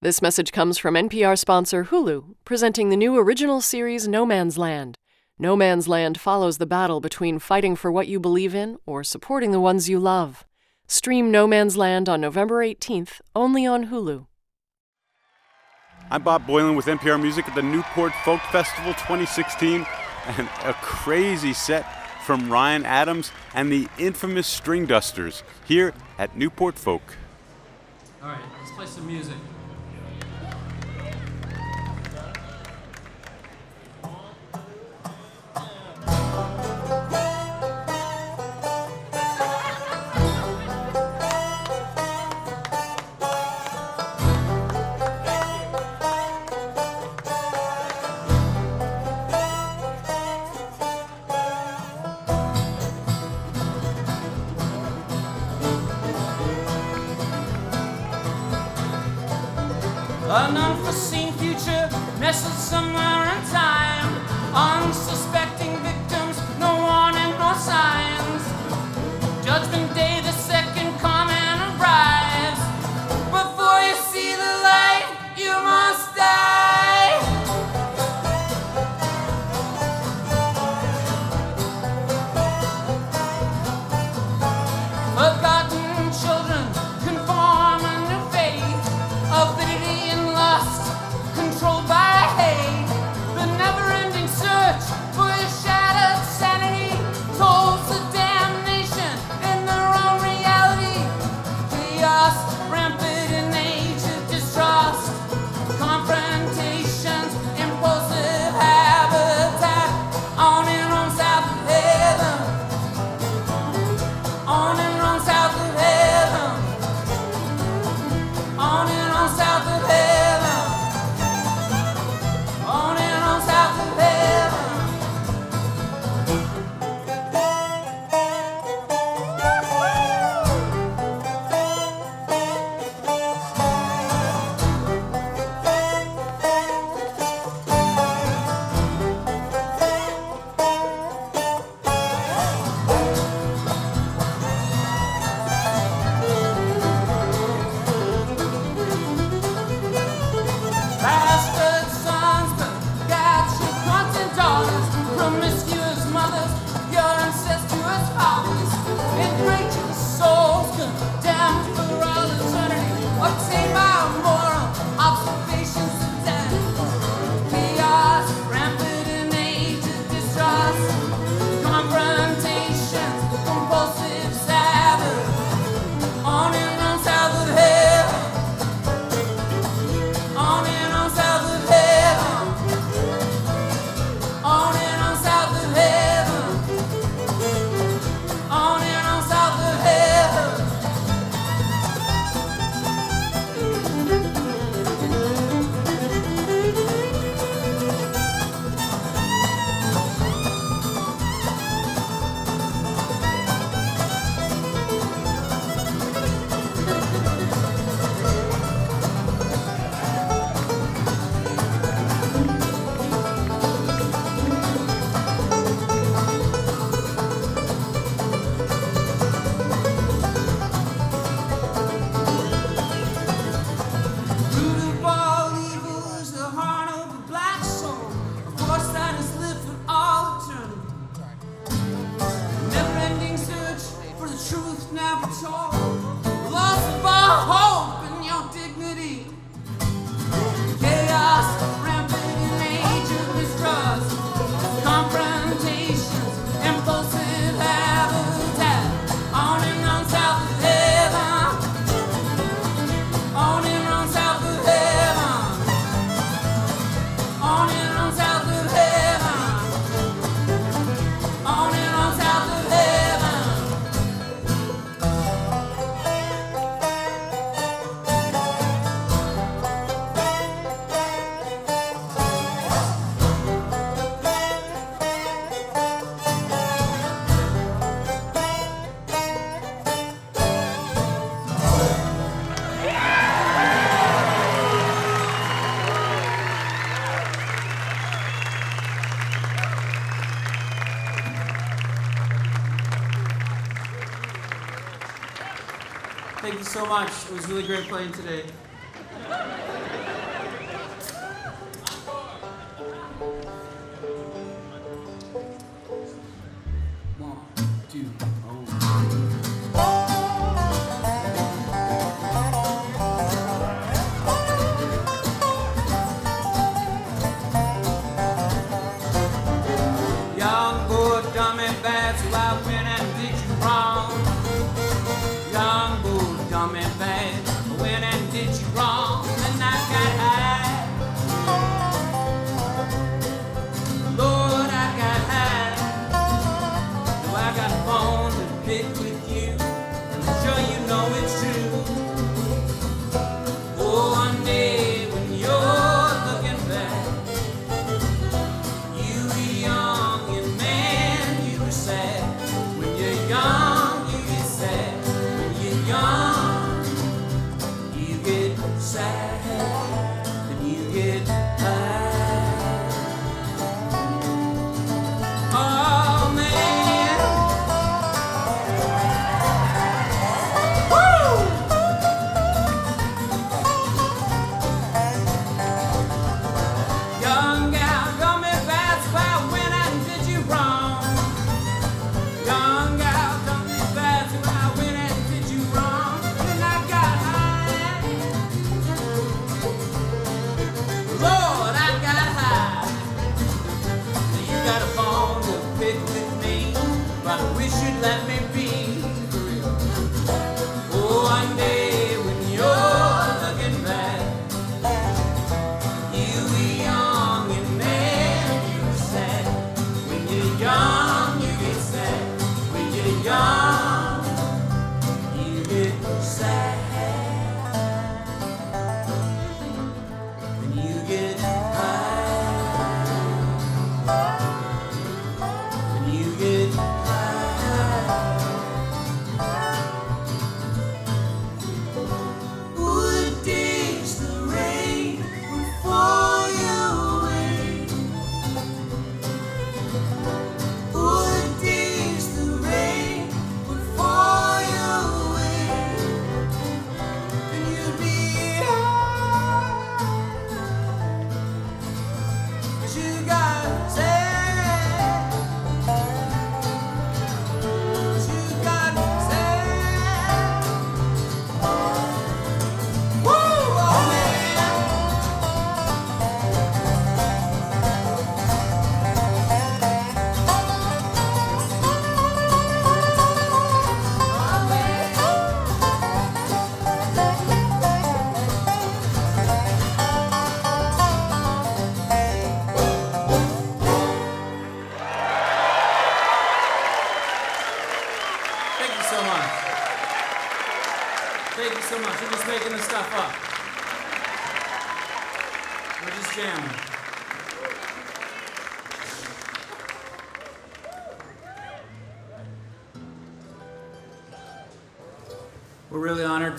This message comes from NPR sponsor Hulu, presenting the new original series No Man's Land. No Man's Land follows the battle between fighting for what you believe in or supporting the ones you love. Stream No Man's Land on November 18th, only on Hulu. I'm Bob Boilen with NPR Music at the Newport Folk Festival 2016, and a crazy set from Ryan Adams and the infamous Stringdusters here at Newport Folk. All right, let's play some music. so much. It was really great playing today. Oh. Young boy, dumb and bad, so I went and did you wrong.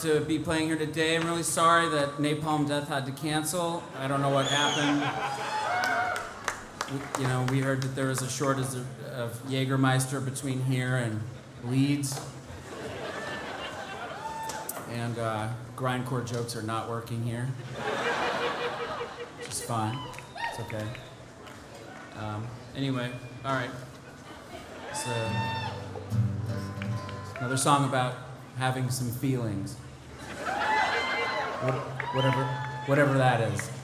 to be playing here today. I'm really sorry that Napalm Death had to cancel. I don't know what happened. You know, we heard that there was a shortage of Jägermeister between here and Leeds. And uh, grindcore jokes are not working here, which is fine. It's okay. Um, anyway, all right. So, another song about having some feelings whatever, whatever that is.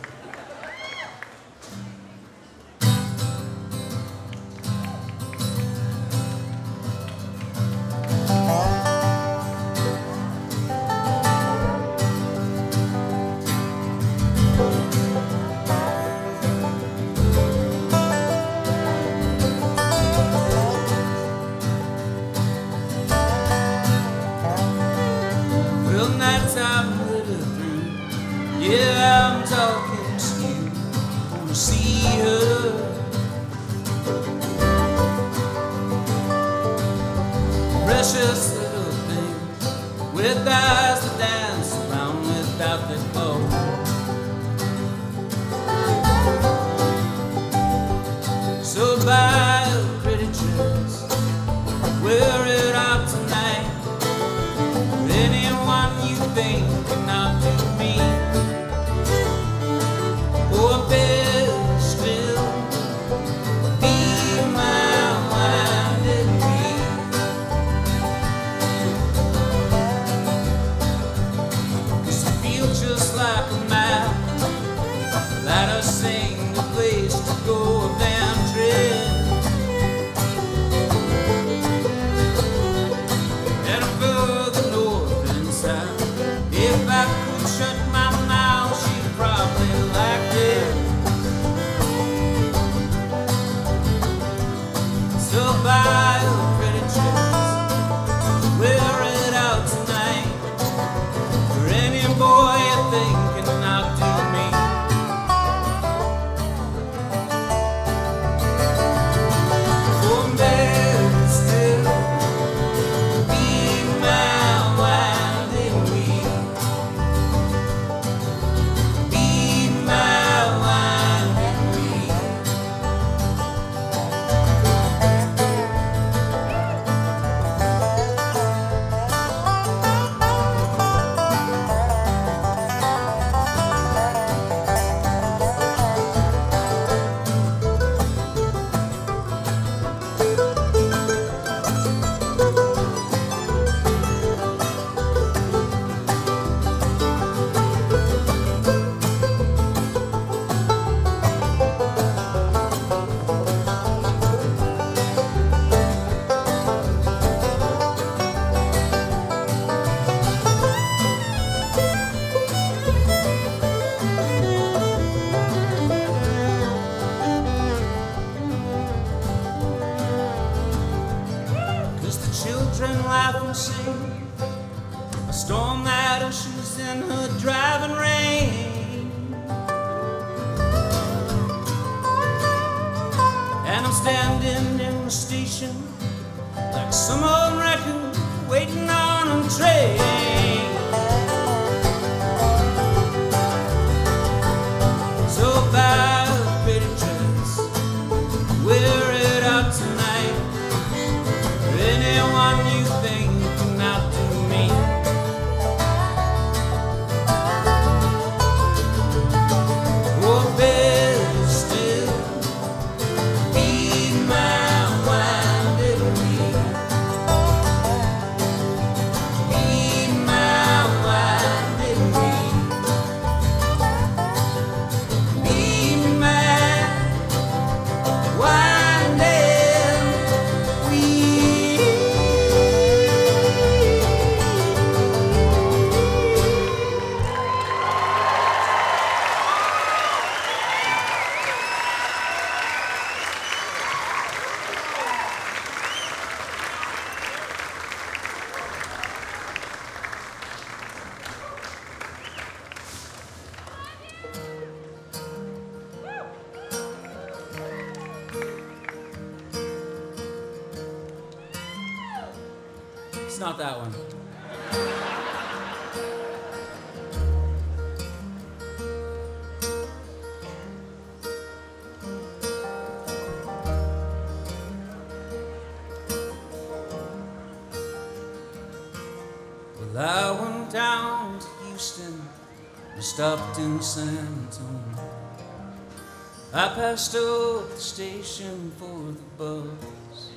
I passed over the station for the bus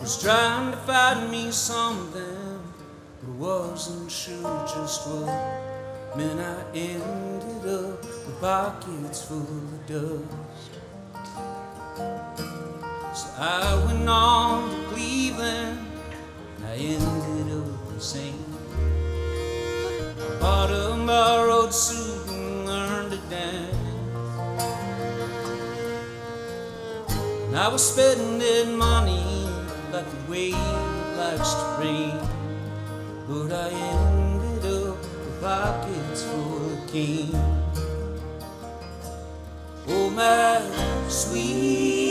was trying to find me something, but wasn't sure just what. Man, I ended up with pockets full of dust. So I went on to Cleveland, and I ended up in St. Bought a borrowed suit and learned to dance. And I was spending money like the wave likes to rain. But I ended up with pockets full of cane. Oh, my sweet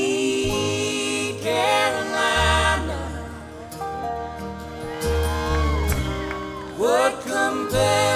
What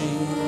things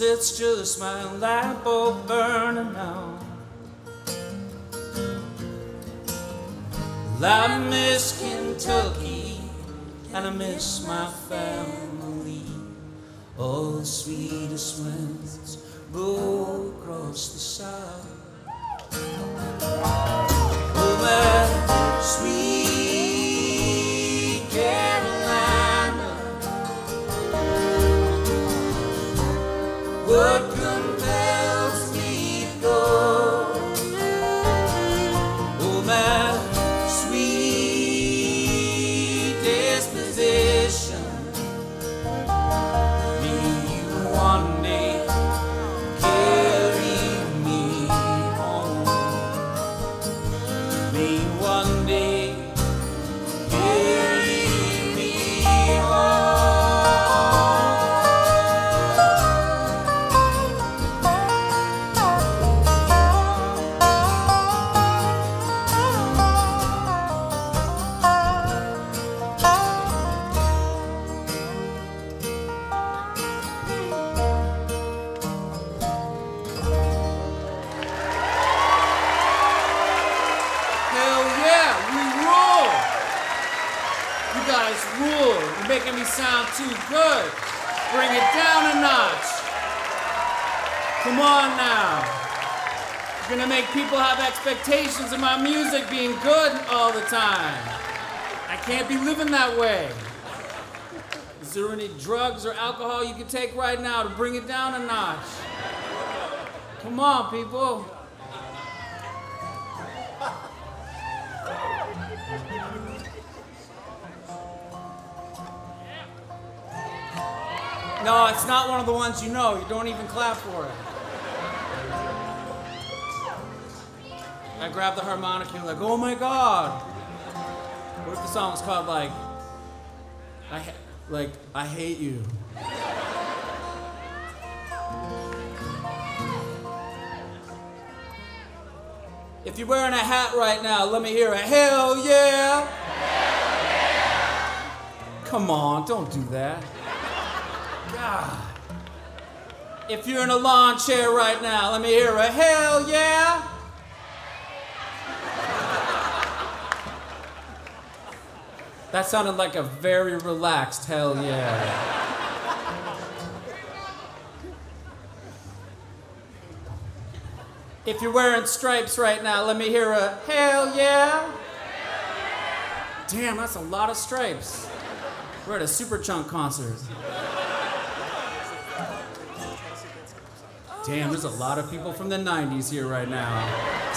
Sunset's just my light bulb burning out. Well, I miss Kentucky and I miss my family. All the sweetest winds expectations of my music being good all the time. I can't be living that way. Is there any drugs or alcohol you can take right now to bring it down a notch? Come on, people. No, it's not one of the ones you know. You don't even clap for it. I grab the harmonica and like, oh my god. What if the song was called like, I ha- like I hate you. If you're wearing a hat right now, let me hear a hell yeah. Come on, don't do that. God. If you're in a lawn chair right now, let me hear a hell yeah. That sounded like a very relaxed hell yeah. If you're wearing stripes right now, let me hear a hell yeah. Damn, that's a lot of stripes. We're at a Superchunk concert. Damn, there's a lot of people from the 90s here right now.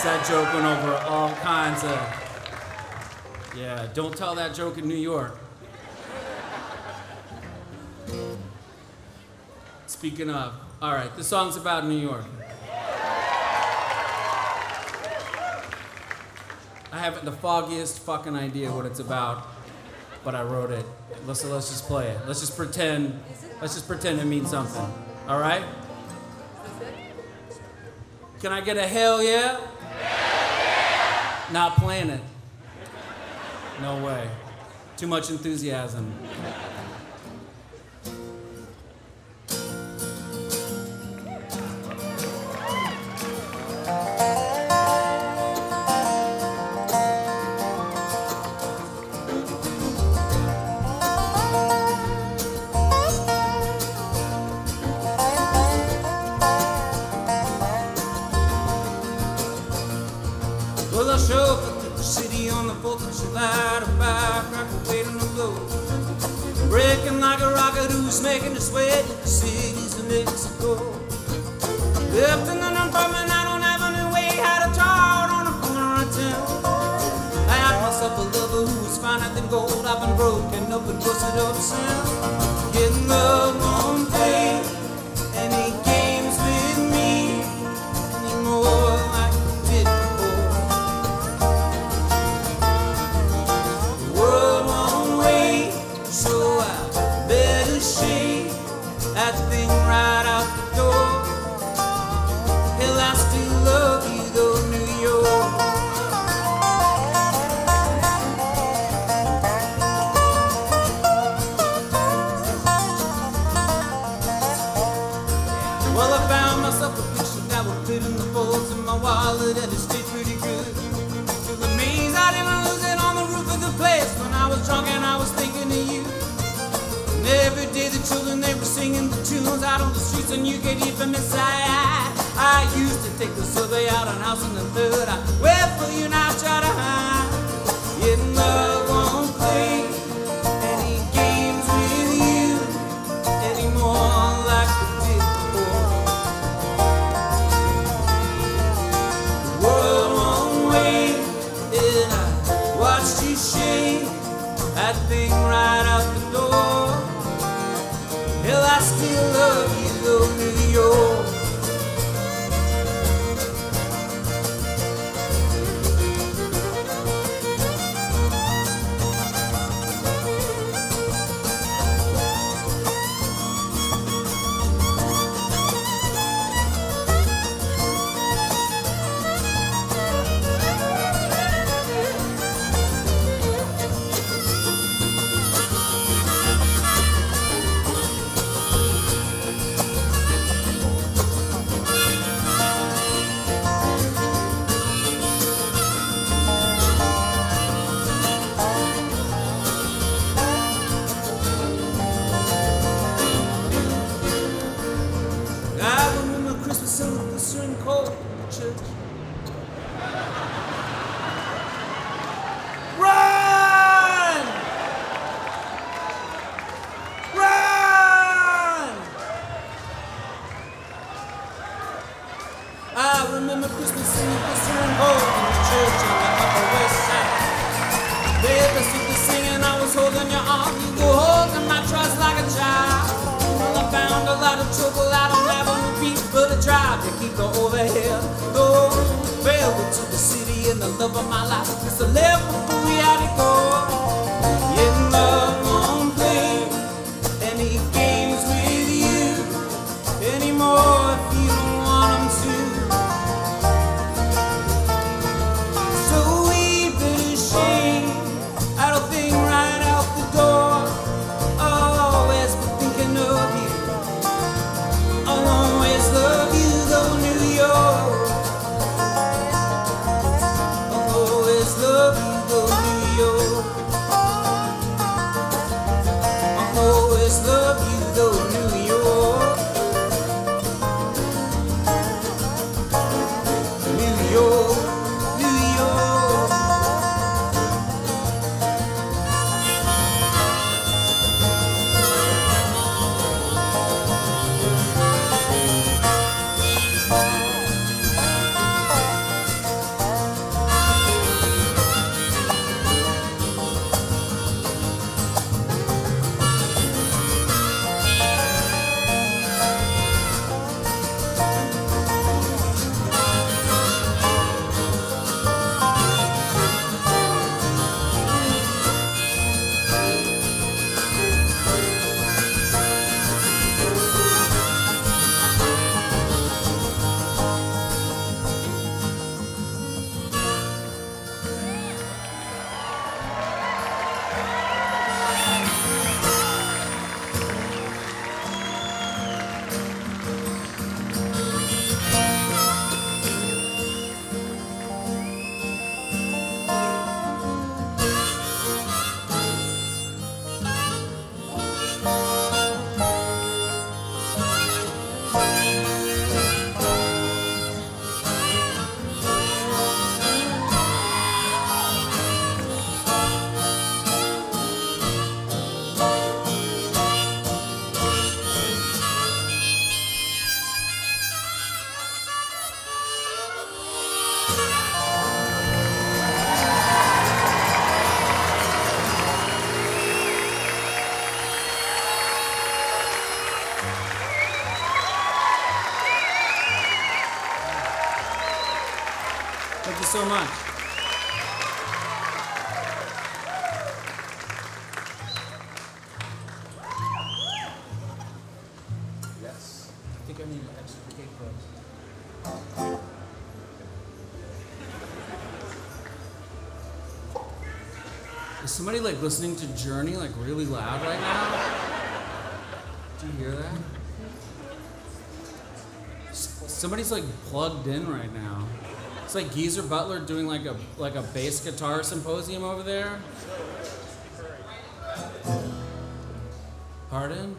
that joke went over all kinds of. Yeah, don't tell that joke in New York. Speaking of, all right, the song's about New York. I haven't the foggiest fucking idea what it's about, but I wrote it. Let's let's just play it. Let's just pretend. Let's just pretend it means something. All right? Can I get a hell yeah? Not playing it. No way. Too much enthusiasm. Who's making its way to the cities of Mexico. Left in an apartment, I don't have any way how to talk on a corner of town. I had myself a lover who was finer than gold. I've been broken up and busted up sound. And you get even inside. I used to take the subway out on house in the third. I wait for you now, try to hide. You love won't play any games with you anymore like it did before. The world won't wait, and I watched you shake that thing right out the door. Hell, I still love you, Is somebody like listening to Journey like really loud right now? Do you hear that? S- Somebody's like plugged in right now. It's like Geezer Butler doing like a like a bass guitar symposium over there. Pardon?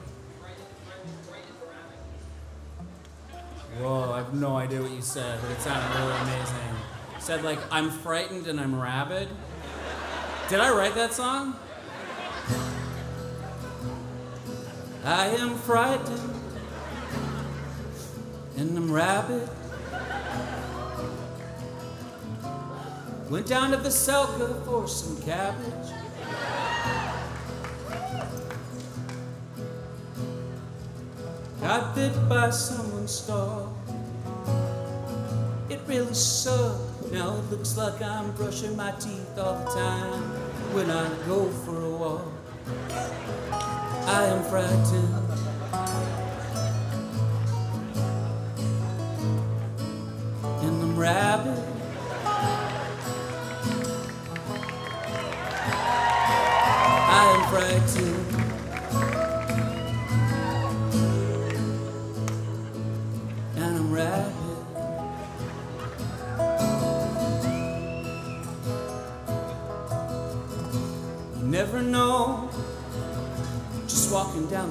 said, but it sounded really amazing. Said like, "I'm frightened and I'm rabid." Did I write that song? I am frightened and I'm rabid. Went down to the Veselka for some cabbage. Got bit by someone's star. Now it looks like I'm brushing my teeth all the time when I go for a walk. I am frightened.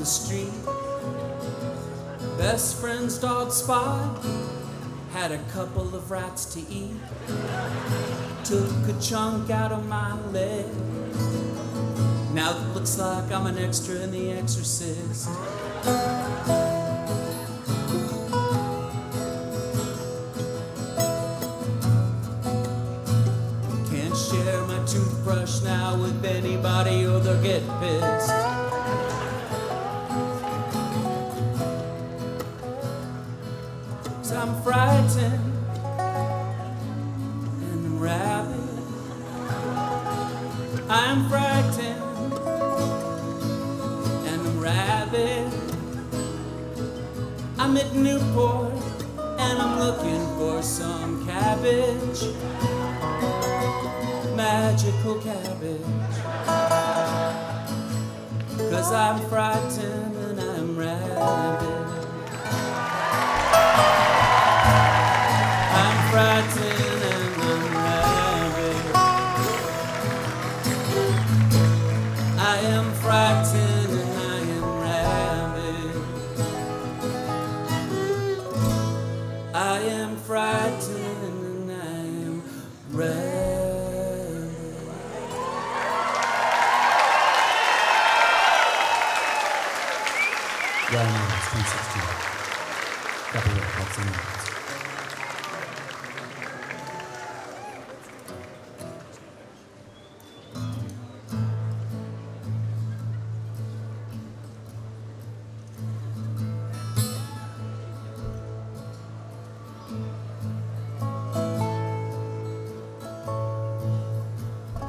the street. Best friend's dog, spot, had a couple of rats to eat. Took a chunk out of my leg. Now it looks like I'm an extra in The Exorcist.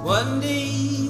One day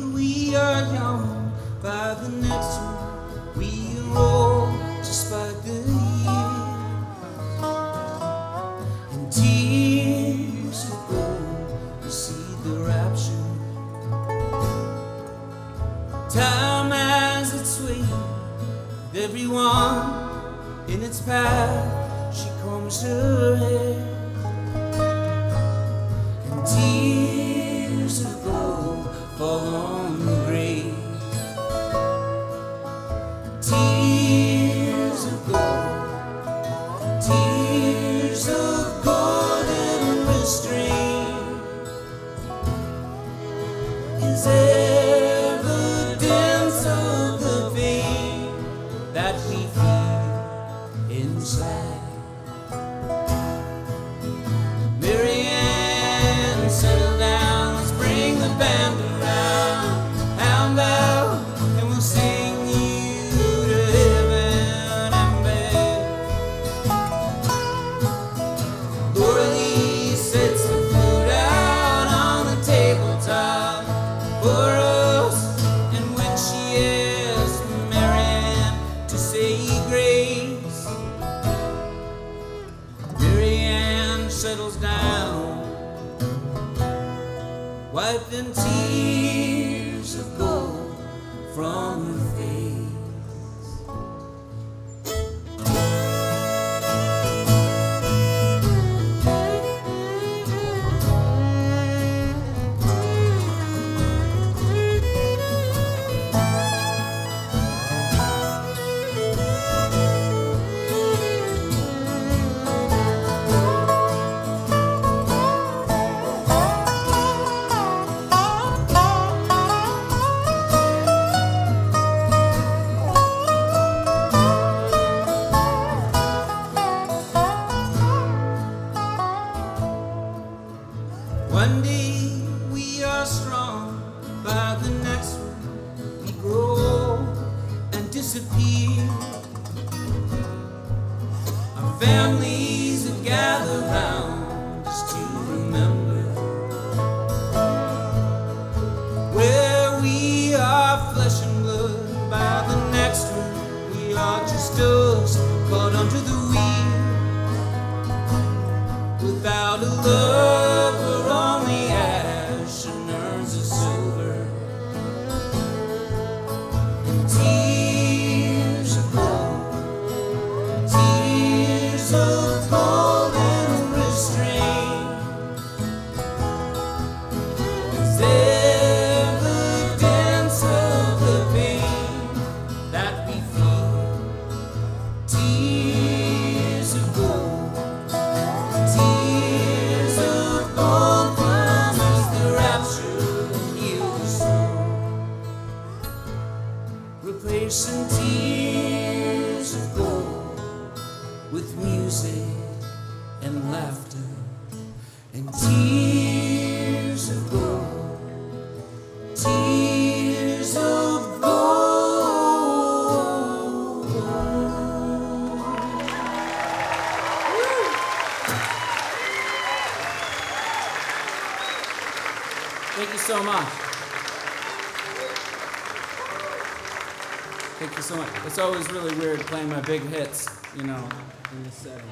It's always really weird playing my big hits, you know, in this setting.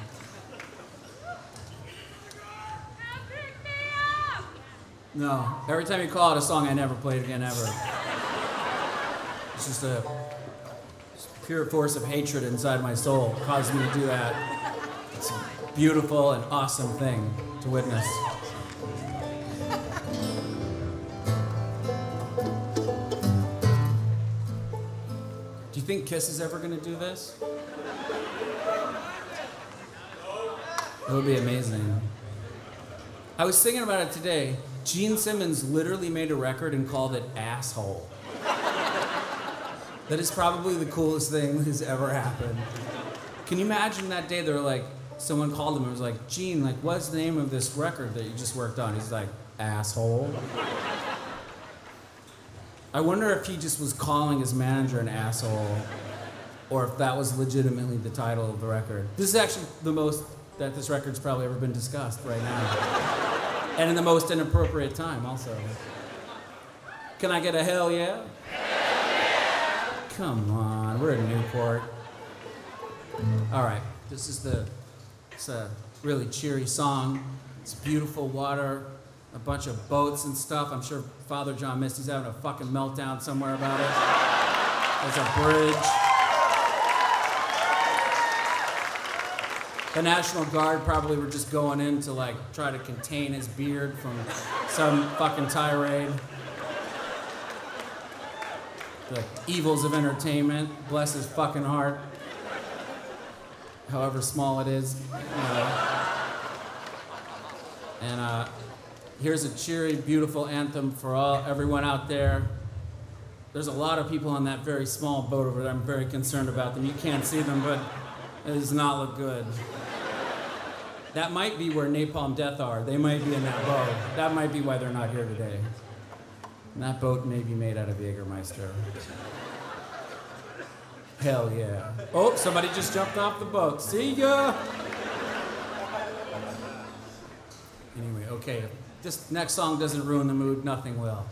No, every time you call out a song, I never play it again ever. It's just a pure force of hatred inside my soul caused me to do that. It's a beautiful and awesome thing to witness. Think Kiss is ever going to do this? It would be amazing. I was thinking about it today. Gene Simmons literally made a record and called it Asshole. that is probably the coolest thing that has ever happened. Can you imagine that day they were like, someone called him and was like, Gene, like, what's the name of this record that you just worked on? He's like, Asshole. I wonder if he just was calling his manager an asshole or if that was legitimately the title of the record. This is actually the most that this record's probably ever been discussed right now. and in the most inappropriate time, also. Can I get a hell yeah? Come on, we're in Newport. All right, this is the, it's a really cheery song. It's beautiful water, a bunch of boats and stuff. I'm sure Father John Misty's having a fucking meltdown somewhere about it. There's a bridge. The National Guard probably were just going in to like try to contain his beard from some fucking tirade. The evils of entertainment, bless his fucking heart. However small it is. you know. And uh, here's a cheery, beautiful anthem for all everyone out there. There's a lot of people on that very small boat over there. I'm very concerned about them. You can't see them, but it does not look good. That might be where Napalm Death are. They might be in that boat. That might be why they're not here today. And that boat may be made out of Jägermeister. Hell yeah. Oh, somebody just jumped off the boat. See ya! Anyway, okay. This next song doesn't ruin the mood, nothing will.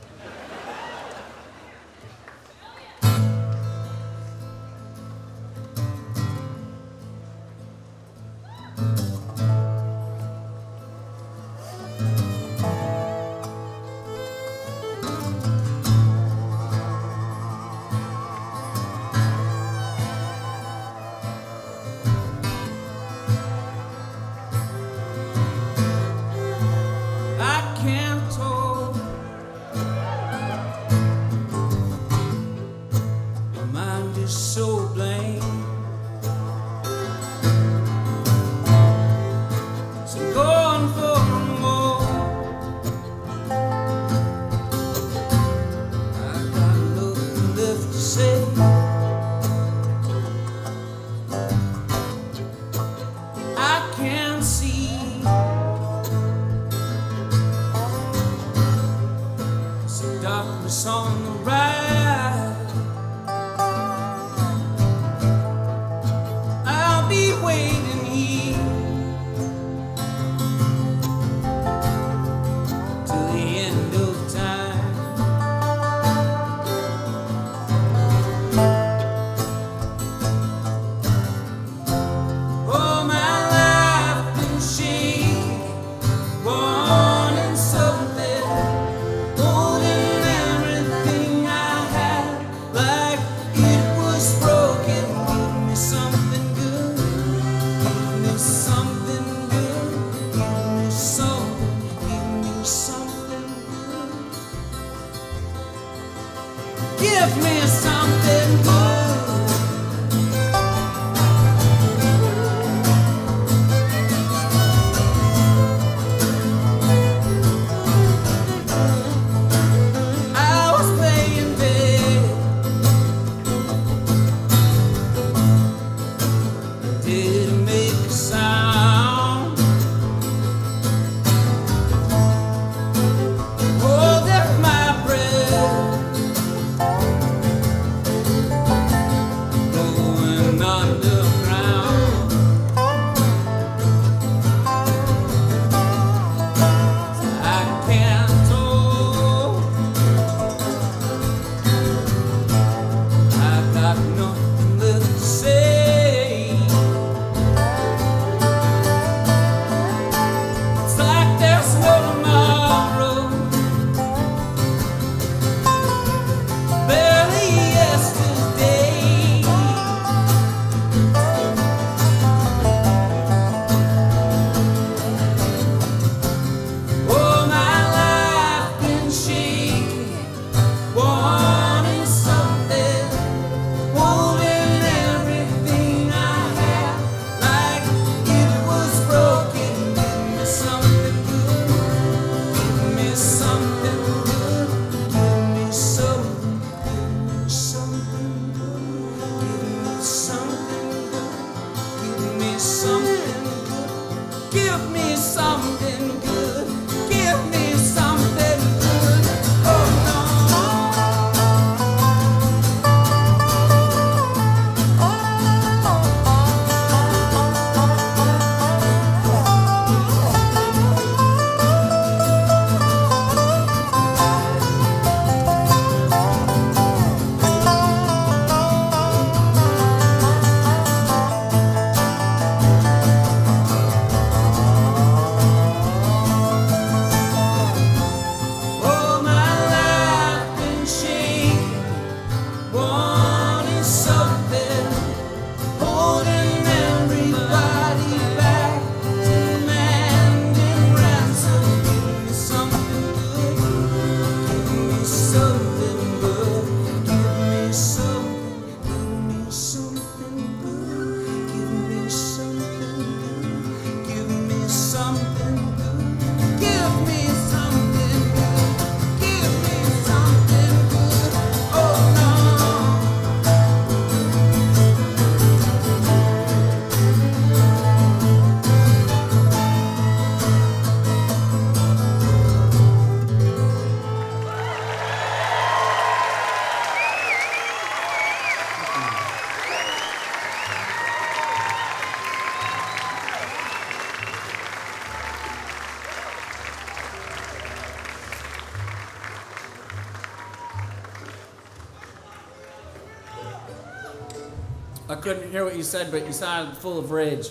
Hear what you said, but you sounded full of rage.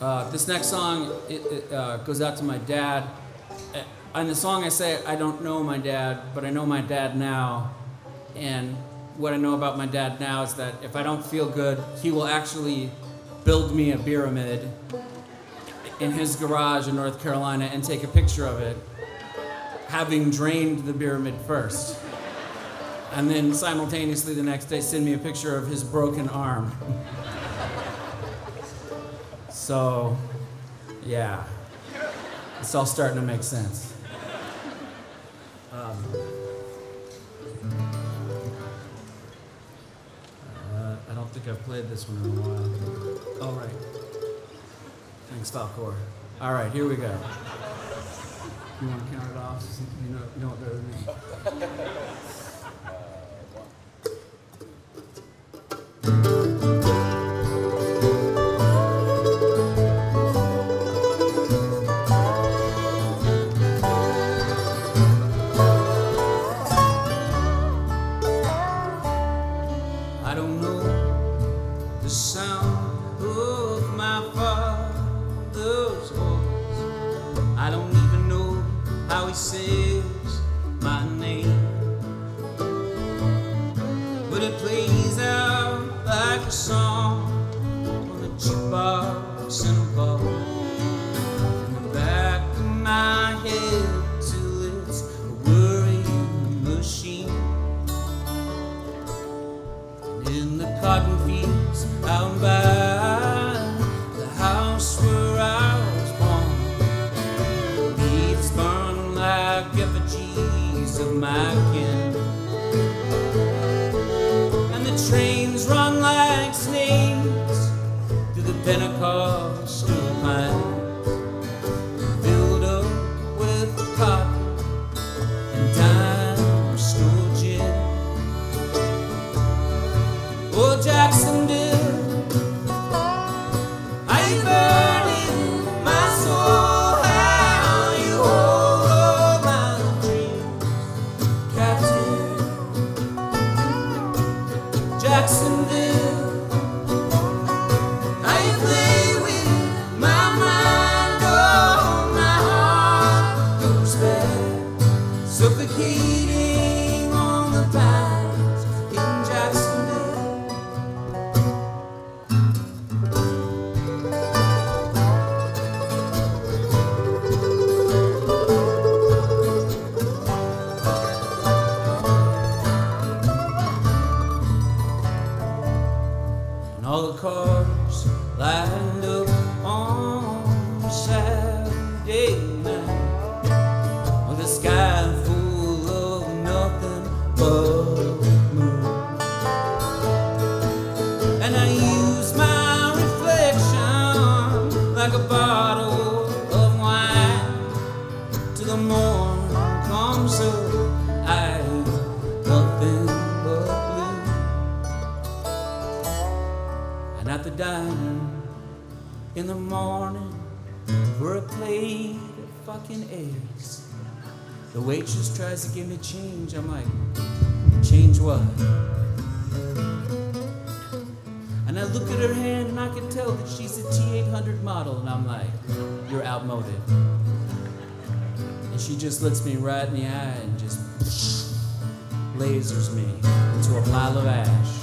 Uh, this next song it, it, uh, goes out to my dad. Uh, On the song, I say I don't know my dad, but I know my dad now. And what I know about my dad now is that if I don't feel good, he will actually build me a pyramid in his garage in North Carolina and take a picture of it, having drained the pyramid first. And then simultaneously the next day send me a picture of his broken arm. so, yeah, it's all starting to make sense. Um, uh, I don't think I've played this one in a while. All right. Thanks, Falcor. All right, here we go. You want to count it off? You know, you know it better than me. I'm like, change what? And I look at her hand and I can tell that she's a T800 model. And I'm like, you're outmoded. And she just looks me right in the eye and just lasers me into a pile of ash.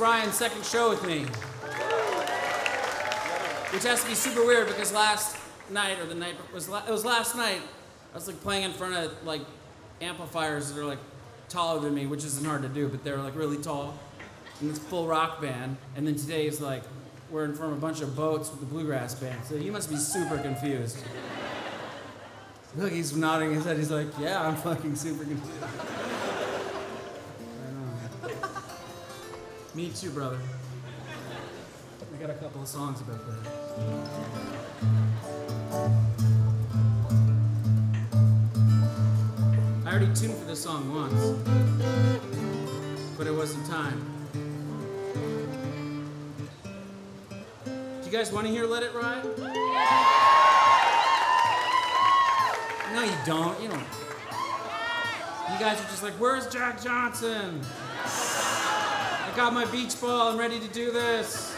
Ryan's second show with me. Which has to be super weird because last night or the night was la- it was last night. I was like playing in front of like amplifiers that are like taller than me, which isn't hard to do, but they're like really tall. And it's full rock band. And then today is like we're in front of a bunch of boats with the bluegrass band. So you must be super confused. Look, he's nodding his head. He's like, yeah, I'm fucking super confused. Me too, brother. I got a couple of songs about that. I already tuned for this song once, but it wasn't time. Do you guys want to hear Let It Ride? No, you don't. You don't. You guys are just like, where's Jack Johnson? I got my beach ball. I'm ready to do this.